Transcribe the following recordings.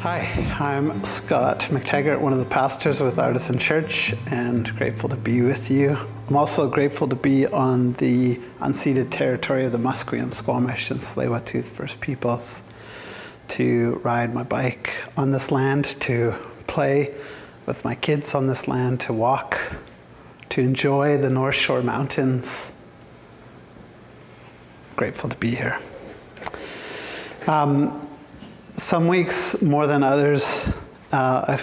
Hi, I'm Scott McTaggart, one of the pastors with Artisan Church, and grateful to be with you. I'm also grateful to be on the unceded territory of the Musqueam, Squamish, and tsleil First Peoples, to ride my bike on this land, to play with my kids on this land, to walk, to enjoy the North Shore Mountains. Grateful to be here. Um, some weeks more than others, uh,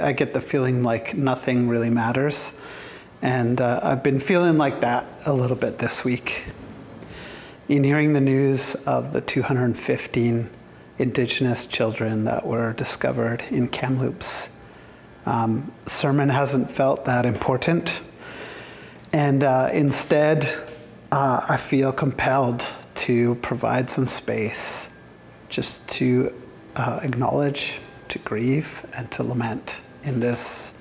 I, get the feeling like nothing really matters. And uh, I've been feeling like that a little bit this week. In hearing the news of the 215 Indigenous children that were discovered in Kamloops, um, sermon hasn't felt that important. And uh, instead, uh, I feel compelled to provide some space just to uh, acknowledge, to grieve, and to lament in this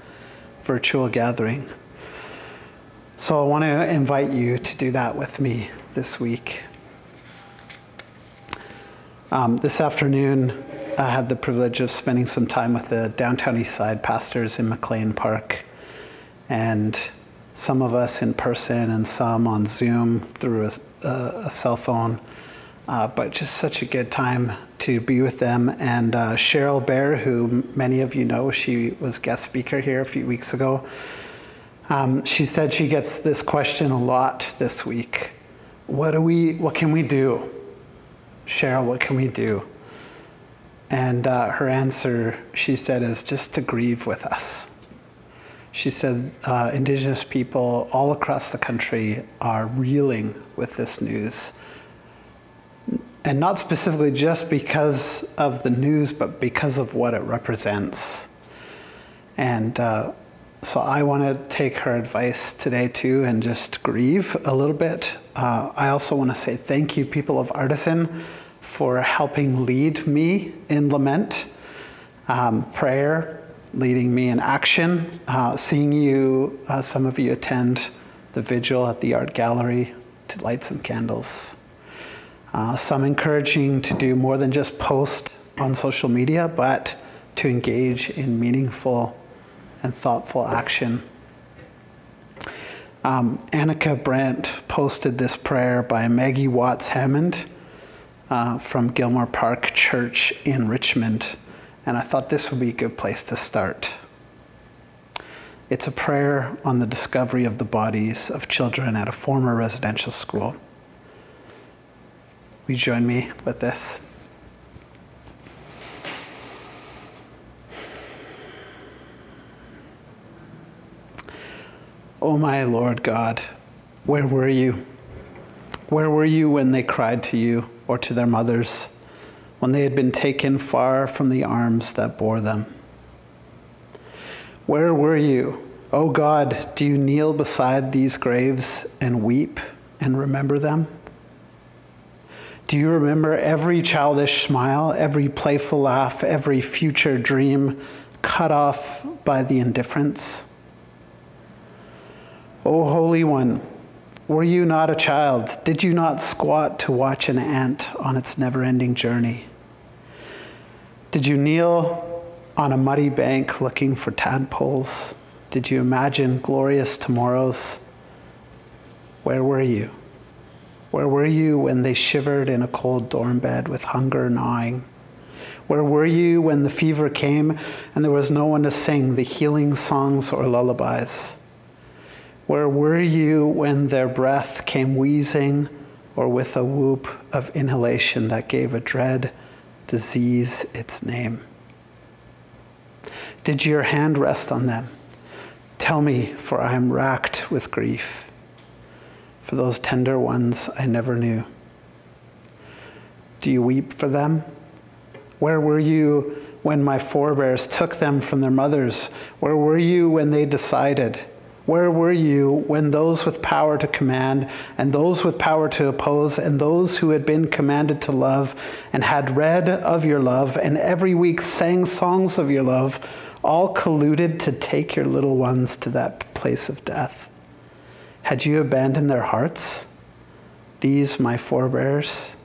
virtual gathering. So I want to invite you to do that with me this week. Um, this afternoon, I had the privilege of spending some time with the downtown east side pastors in MacLean Park. And some of us in person and some on Zoom through a, a cell phone. Uh, but just such a good time to be with them. And uh, Cheryl Bear, who many of you know, she was guest speaker here a few weeks ago. Um, she said she gets this question a lot this week. What do we? What can we do? Cheryl, what can we do? And uh, her answer, she said, is just to grieve with us. She said, uh, Indigenous people all across the country are reeling with this news and not specifically just because of the news, but because of what it represents. And uh, so I want to take her advice today too and just grieve a little bit. Uh, I also want to say thank you, people of Artisan, for helping lead me in lament, um, prayer, leading me in action, uh, seeing you, uh, some of you attend the vigil at the art gallery to light some candles. Uh, some encouraging to do more than just post on social media, but to engage in meaningful and thoughtful action. Um, Annika Brandt posted this prayer by Maggie Watts Hammond uh, from Gilmore Park Church in Richmond, and I thought this would be a good place to start. It's a prayer on the discovery of the bodies of children at a former residential school. Will you join me with this? Oh, my Lord God, where were you? Where were you when they cried to you or to their mothers, when they had been taken far from the arms that bore them? Where were you? Oh God, do you kneel beside these graves and weep and remember them? Do you remember every childish smile, every playful laugh, every future dream cut off by the indifference? O Holy One, were you not a child? Did you not squat to watch an ant on its never ending journey? Did you kneel on a muddy bank looking for tadpoles? Did you imagine glorious tomorrows? Where were you? Where were you when they shivered in a cold dorm bed with hunger gnawing? Where were you when the fever came and there was no one to sing the healing songs or lullabies? Where were you when their breath came wheezing or with a whoop of inhalation that gave a dread disease its name? Did your hand rest on them? Tell me, for I am racked with grief for those tender ones I never knew? Do you weep for them? Where were you when my forebears took them from their mothers? Where were you when they decided? Where were you when those with power to command, and those with power to oppose, and those who had been commanded to love, and had read of your love, and every week sang songs of your love, all colluded to take your little ones to that place of death? Had you abandoned their hearts, these my forebears?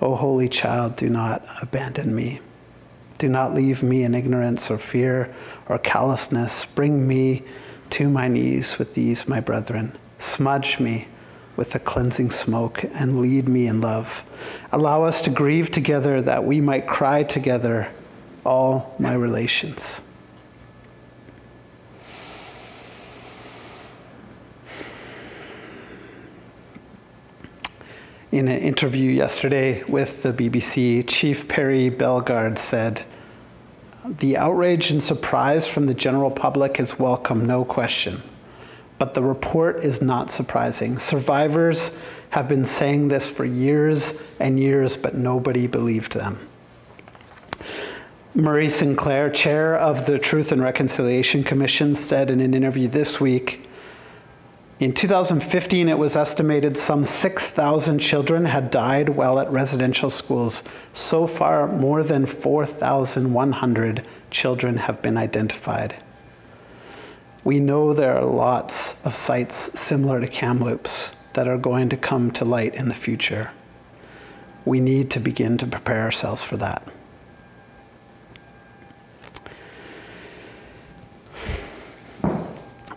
O holy child, do not abandon me. Do not leave me in ignorance or fear or callousness. Bring me to my knees with these, my brethren. Smudge me with the cleansing smoke and lead me in love. Allow us to grieve together that we might cry together, all my relations. In an interview yesterday with the BBC, Chief Perry Bellegarde said, The outrage and surprise from the general public is welcome, no question. But the report is not surprising. Survivors have been saying this for years and years, but nobody believed them. Murray Sinclair, chair of the Truth and Reconciliation Commission, said in an interview this week in 2015, it was estimated some 6,000 children had died while at residential schools. So far, more than 4,100 children have been identified. We know there are lots of sites similar to Kamloops that are going to come to light in the future. We need to begin to prepare ourselves for that.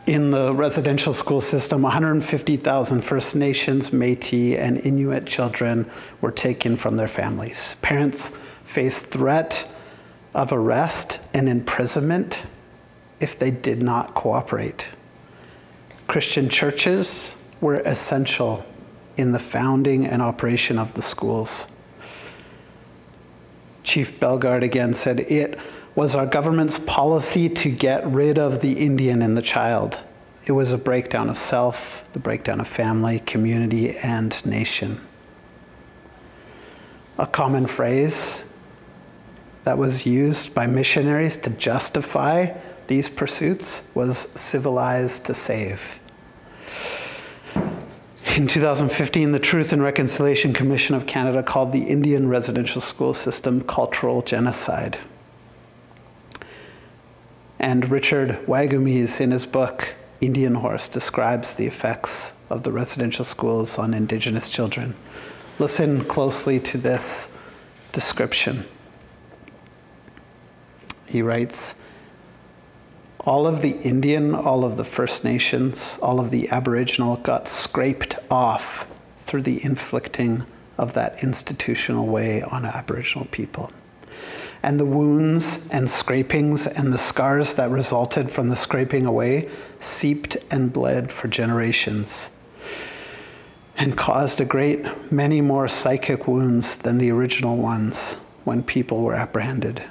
In the residential school system, 150,000 First Nations, Metis, and Inuit children were taken from their families. Parents faced threat of arrest and imprisonment if they did not cooperate. Christian churches were essential in the founding and operation of the schools. Chief Bellegarde again said, It was our government's policy to get rid of the Indian in the child. It was a breakdown of self, the breakdown of family, community, and nation. A common phrase that was used by missionaries to justify these pursuits was civilized to save. In 2015, the Truth and Reconciliation Commission of Canada called the Indian residential school system cultural genocide. And Richard Wagamese, in his book Indian Horse, describes the effects of the residential schools on Indigenous children. Listen closely to this description. He writes All of the Indian, all of the First Nations, all of the Aboriginal got scraped off through the inflicting of that institutional way on Aboriginal people and the wounds and scrapings and the scars that resulted from the scraping away seeped and bled for generations and caused a great many more psychic wounds than the original ones when people were apprehended.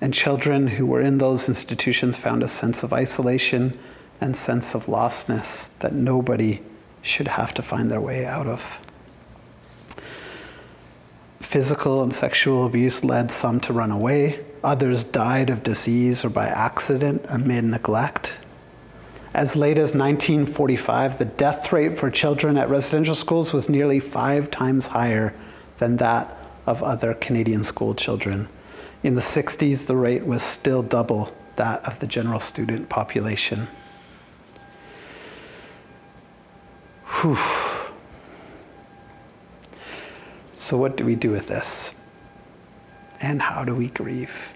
And children who were in those institutions found a sense of isolation and sense of lostness that nobody should have to find their way out of. Physical and sexual abuse led some to run away. Others died of disease or by accident amid neglect. As late as 1945, the death rate for children at residential schools was nearly five times higher than that of other Canadian school children. In the 60s, the rate was still double that of the general student population. Whew. So, what do we do with this? And how do we grieve?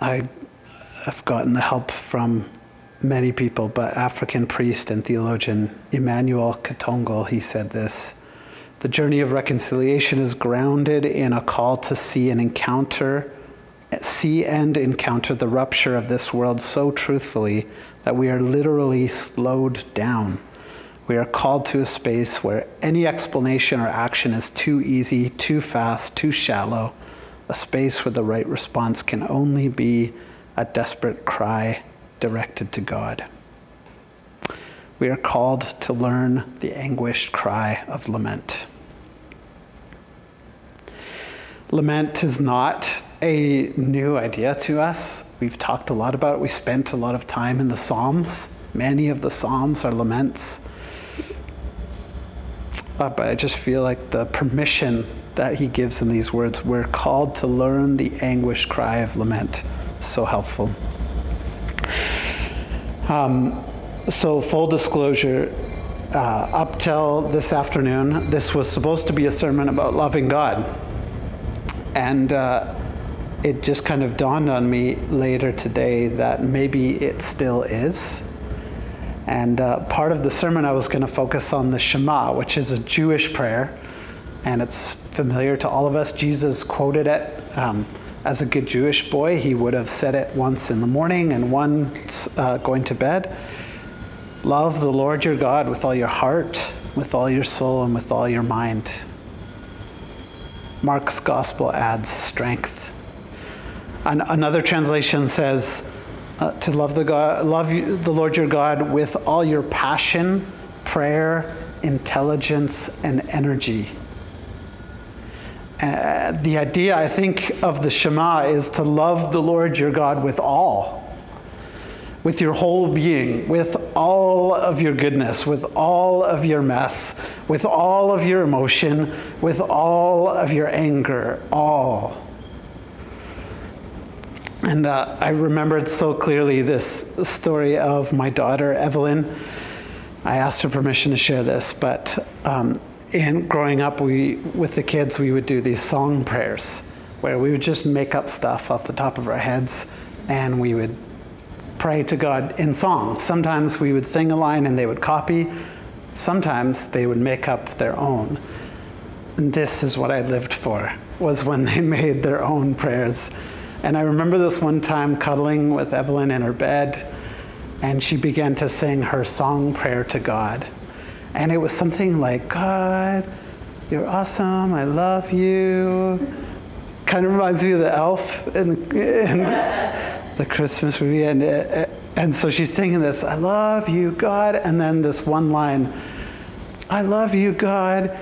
I have gotten the help from many people, but African priest and theologian Emmanuel Katongole, he said this. The journey of reconciliation is grounded in a call to see and encounter see and encounter the rupture of this world so truthfully that we are literally slowed down. We are called to a space where any explanation or action is too easy, too fast, too shallow, a space where the right response can only be a desperate cry directed to God. We are called to learn the anguished cry of lament. Lament is not a new idea to us. We've talked a lot about it. We spent a lot of time in the Psalms. Many of the Psalms are laments. Uh, but I just feel like the permission that he gives in these words, we're called to learn the anguish cry of lament. So helpful. Um, so, full disclosure, uh, up till this afternoon, this was supposed to be a sermon about loving God. And uh, it just kind of dawned on me later today that maybe it still is. And uh, part of the sermon, I was going to focus on the Shema, which is a Jewish prayer, and it's familiar to all of us. Jesus quoted it. Um, as a good Jewish boy, he would have said it once in the morning and once uh, going to bed. Love the Lord your God with all your heart, with all your soul, and with all your mind. Mark's gospel adds strength. An- another translation says uh, to love the God, love the Lord your God with all your passion, prayer, intelligence, and energy. Uh, the idea, I think, of the Shema is to love the Lord your God with all with your whole being, with all of your goodness, with all of your mess, with all of your emotion, with all of your anger, all. And uh, I remembered so clearly this story of my daughter, Evelyn. I asked her permission to share this, but um, in growing up, we, with the kids, we would do these song prayers where we would just make up stuff off the top of our heads and we would pray to God in song. Sometimes we would sing a line and they would copy, sometimes they would make up their own. And this is what I lived for, was when they made their own prayers. And I remember this one time cuddling with Evelyn in her bed, and she began to sing her song prayer to God. And it was something like, God, you're awesome, I love you. Kind of reminds me of the elf in, in the Christmas movie. And, and so she's singing this, I love you, God. And then this one line, I love you, God,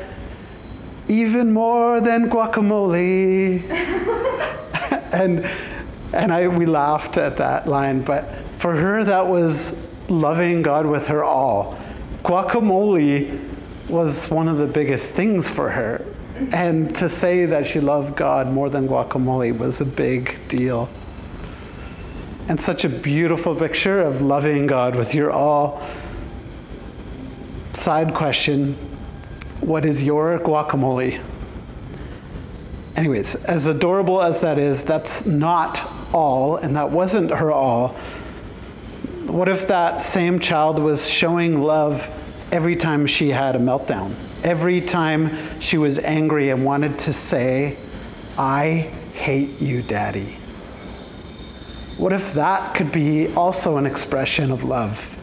even more than guacamole. and and I, we laughed at that line, but for her, that was loving God with her all. Guacamole was one of the biggest things for her. And to say that she loved God more than guacamole was a big deal and such a beautiful picture of loving God with your all. Side question What is your guacamole? Anyways, as adorable as that is, that's not all, and that wasn't her all. What if that same child was showing love every time she had a meltdown? Every time she was angry and wanted to say, I hate you, Daddy. What if that could be also an expression of love?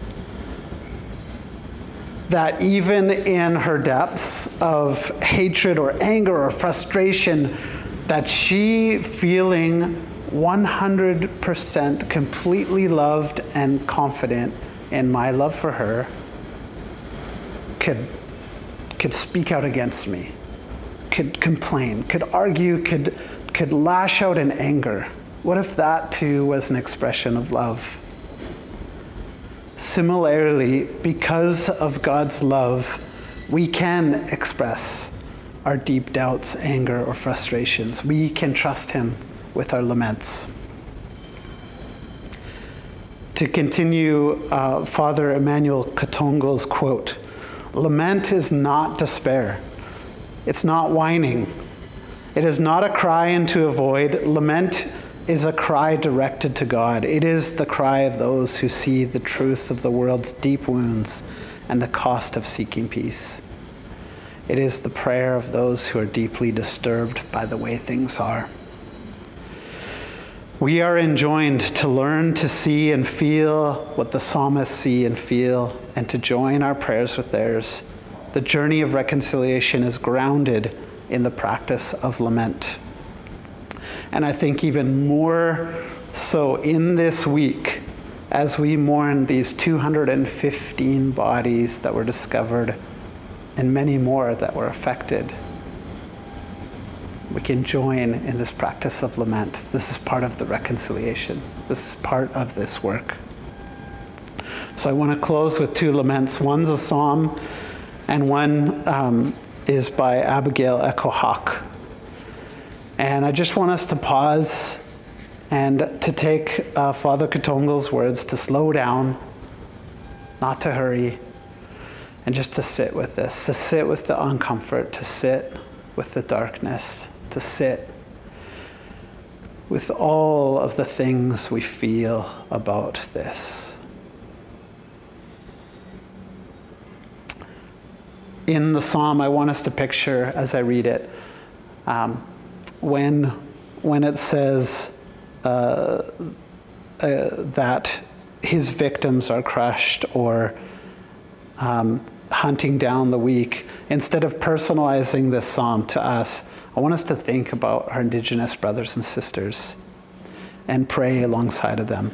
That even in her depths of hatred or anger or frustration, that she feeling 100% completely loved and confident in my love for her could, could speak out against me, could complain, could argue, could, could lash out in anger. What if that too was an expression of love? Similarly, because of God's love, we can express our deep doubts, anger, or frustrations. We can trust Him with our laments. To continue uh, Father Emmanuel Katongole's quote Lament is not despair, it's not whining, it is not a cry into a void. Lament is a cry directed to God. It is the cry of those who see the truth of the world's deep wounds and the cost of seeking peace. It is the prayer of those who are deeply disturbed by the way things are. We are enjoined to learn to see and feel what the psalmists see and feel, and to join our prayers with theirs. The journey of reconciliation is grounded in the practice of lament. And I think even more so in this week, as we mourn these 215 bodies that were discovered and many more that were affected, we can join in this practice of lament. This is part of the reconciliation, this is part of this work. So I want to close with two laments. One's a psalm, and one um, is by Abigail Echo Hawk. And I just want us to pause and to take uh, Father Katongole's words to slow down, not to hurry, and just to sit with this, to sit with the uncomfort, to sit with the darkness, to sit with all of the things we feel about this. In the psalm, I want us to picture as I read it, um, when, when it says uh, uh, that his victims are crushed or um, hunting down the weak, instead of personalizing this psalm to us, I want us to think about our Indigenous brothers and sisters and pray alongside of them.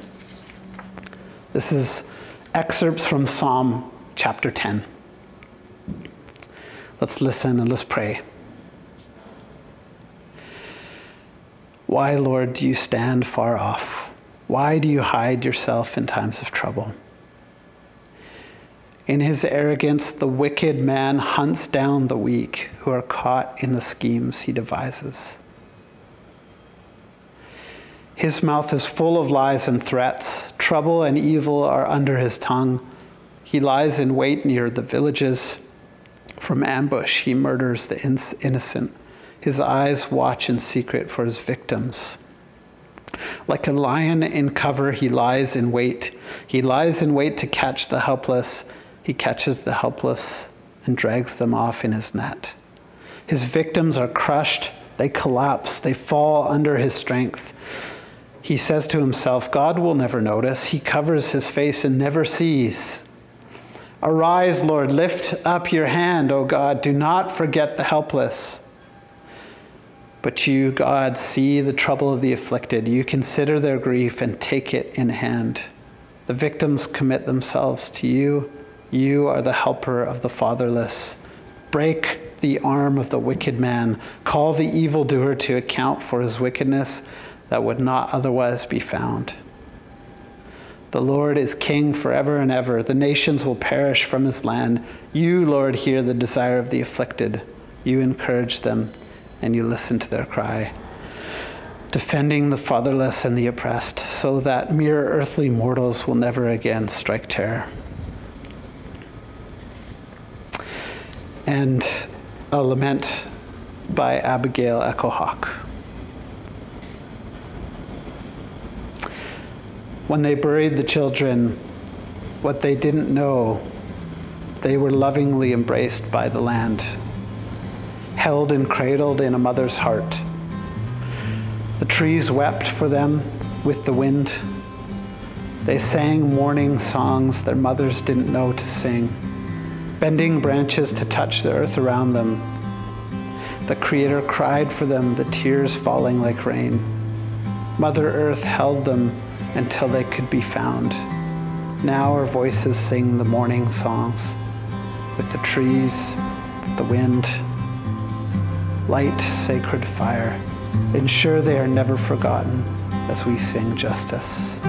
This is excerpts from Psalm chapter 10. Let's listen and let's pray. Why, Lord, do you stand far off? Why do you hide yourself in times of trouble? In his arrogance, the wicked man hunts down the weak who are caught in the schemes he devises. His mouth is full of lies and threats. Trouble and evil are under his tongue. He lies in wait near the villages. From ambush, he murders the innocent. His eyes watch in secret for his victims. Like a lion in cover, he lies in wait. He lies in wait to catch the helpless he catches the helpless and drags them off in his net. His victims are crushed, they collapse, they fall under his strength. He says to himself, God will never notice. He covers his face and never sees. Arise, Lord, lift up your hand, O God. Do not forget the helpless. But you, God, see the trouble of the afflicted. You consider their grief and take it in hand. The victims commit themselves to you you are the helper of the fatherless. Break the arm of the wicked man. Call the evildoer to account for his wickedness that would not otherwise be found. The Lord is king forever and ever. The nations will perish from his land. You, Lord, hear the desire of the afflicted. You encourage them and you listen to their cry. Defending the fatherless and the oppressed, so that mere earthly mortals will never again strike terror. and a lament by Abigail Echo Hawk. When they buried the children, what they didn't know, they were lovingly embraced by the land, held and cradled in a mother's heart. The trees wept for them with the wind. They sang mourning songs their mothers didn't know to sing bending branches to touch the earth around them. The Creator cried for them, the tears falling like rain. Mother Earth held them until they could be found. Now our voices sing the morning songs with the trees, the wind, light, sacred fire. Ensure they are never forgotten as we sing justice.